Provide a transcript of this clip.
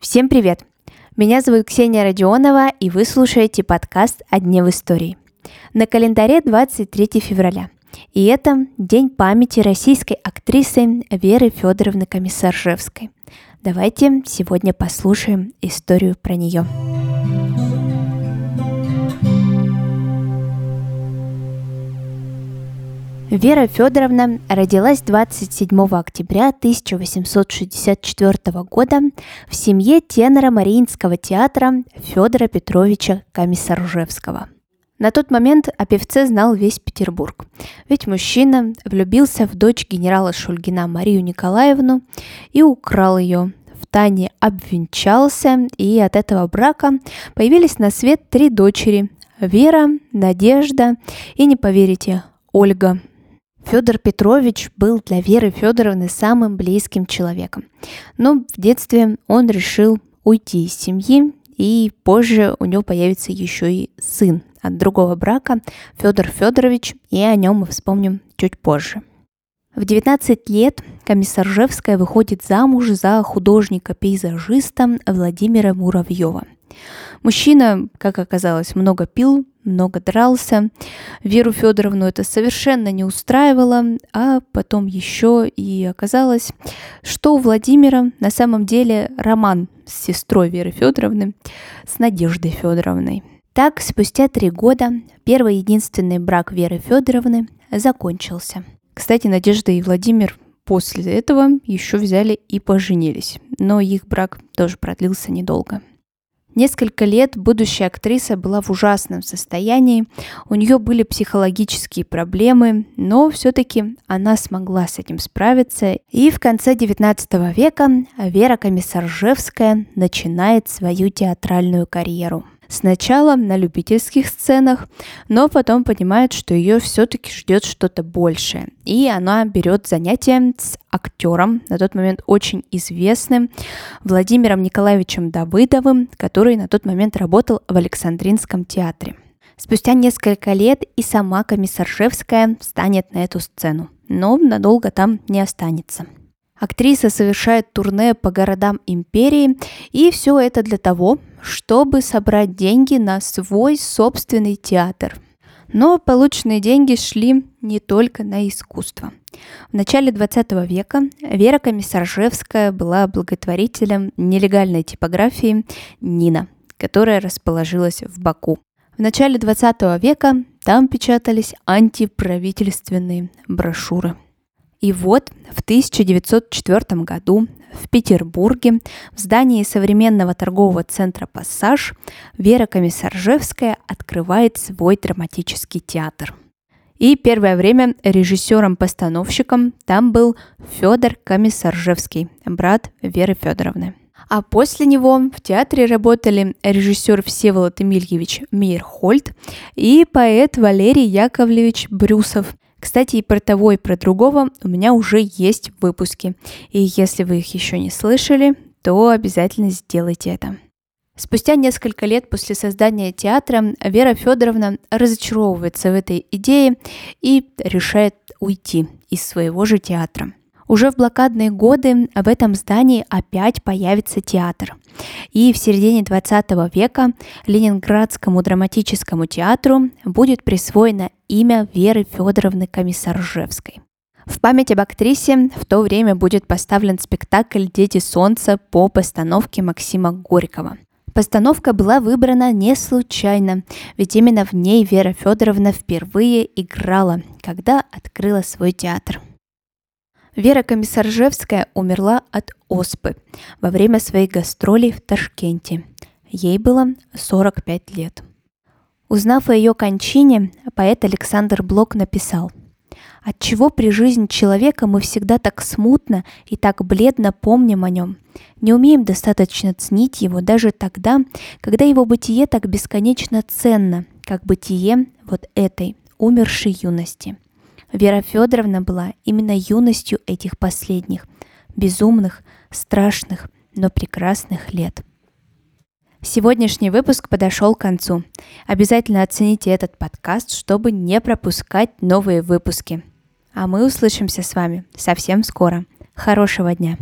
Всем привет! Меня зовут Ксения Родионова, и вы слушаете подкаст «О дне в истории». На календаре 23 февраля. И это День памяти российской актрисы Веры Федоровны Комиссаржевской. Давайте сегодня послушаем историю про нее. Вера Федоровна родилась 27 октября 1864 года в семье тенора Мариинского театра Федора Петровича Комиссаржевского. На тот момент о певце знал весь Петербург, ведь мужчина влюбился в дочь генерала Шульгина Марию Николаевну и украл ее, в тайне обвенчался, и от этого брака появились на свет три дочери – Вера, Надежда и, не поверите, Ольга – Федор Петрович был для Веры Федоровны самым близким человеком. Но в детстве он решил уйти из семьи, и позже у него появится еще и сын от другого брака, Федор Федорович, и о нем мы вспомним чуть позже. В 19 лет комиссаржевская выходит замуж за художника-пейзажиста Владимира Муравьева. Мужчина, как оказалось, много пил, много дрался. Веру Федоровну это совершенно не устраивало, а потом еще и оказалось, что у Владимира на самом деле роман с сестрой Веры Федоровны, с Надеждой Федоровной. Так, спустя три года первый единственный брак Веры Федоровны закончился. Кстати, Надежда и Владимир после этого еще взяли и поженились, но их брак тоже продлился недолго. Несколько лет будущая актриса была в ужасном состоянии, у нее были психологические проблемы, но все-таки она смогла с этим справиться. И в конце 19 века Вера Комиссаржевская начинает свою театральную карьеру – Сначала на любительских сценах, но потом понимает, что ее все-таки ждет что-то большее. И она берет занятия с актером, на тот момент очень известным, Владимиром Николаевичем Давыдовым, который на тот момент работал в Александринском театре. Спустя несколько лет и сама Комиссаржевская встанет на эту сцену, но надолго там не останется. Актриса совершает турне по городам империи, и все это для того, чтобы собрать деньги на свой собственный театр. Но полученные деньги шли не только на искусство. В начале 20 века Вера Комиссаржевская была благотворителем нелегальной типографии «Нина», которая расположилась в Баку. В начале 20 века там печатались антиправительственные брошюры – и вот в 1904 году в Петербурге в здании современного торгового центра «Пассаж» Вера Комиссаржевская открывает свой драматический театр. И первое время режиссером-постановщиком там был Федор Комиссаржевский, брат Веры Федоровны. А после него в театре работали режиссер Всеволод Эмильевич Мейерхольд и поэт Валерий Яковлевич Брюсов – кстати, и про того, и про другого у меня уже есть выпуски. И если вы их еще не слышали, то обязательно сделайте это. Спустя несколько лет после создания театра Вера Федоровна разочаровывается в этой идее и решает уйти из своего же театра. Уже в блокадные годы в этом здании опять появится театр. И в середине 20 века Ленинградскому драматическому театру будет присвоено имя Веры Федоровны Комиссаржевской. В память об актрисе в то время будет поставлен спектакль «Дети солнца» по постановке Максима Горького. Постановка была выбрана не случайно, ведь именно в ней Вера Федоровна впервые играла, когда открыла свой театр. Вера Комиссаржевская умерла от оспы во время своих гастролей в Ташкенте. Ей было 45 лет. Узнав о ее кончине, поэт Александр Блок написал «Отчего при жизни человека мы всегда так смутно и так бледно помним о нем, не умеем достаточно ценить его даже тогда, когда его бытие так бесконечно ценно, как бытие вот этой умершей юности». Вера Федоровна была именно юностью этих последних, безумных, страшных, но прекрасных лет. Сегодняшний выпуск подошел к концу. Обязательно оцените этот подкаст, чтобы не пропускать новые выпуски. А мы услышимся с вами совсем скоро. Хорошего дня!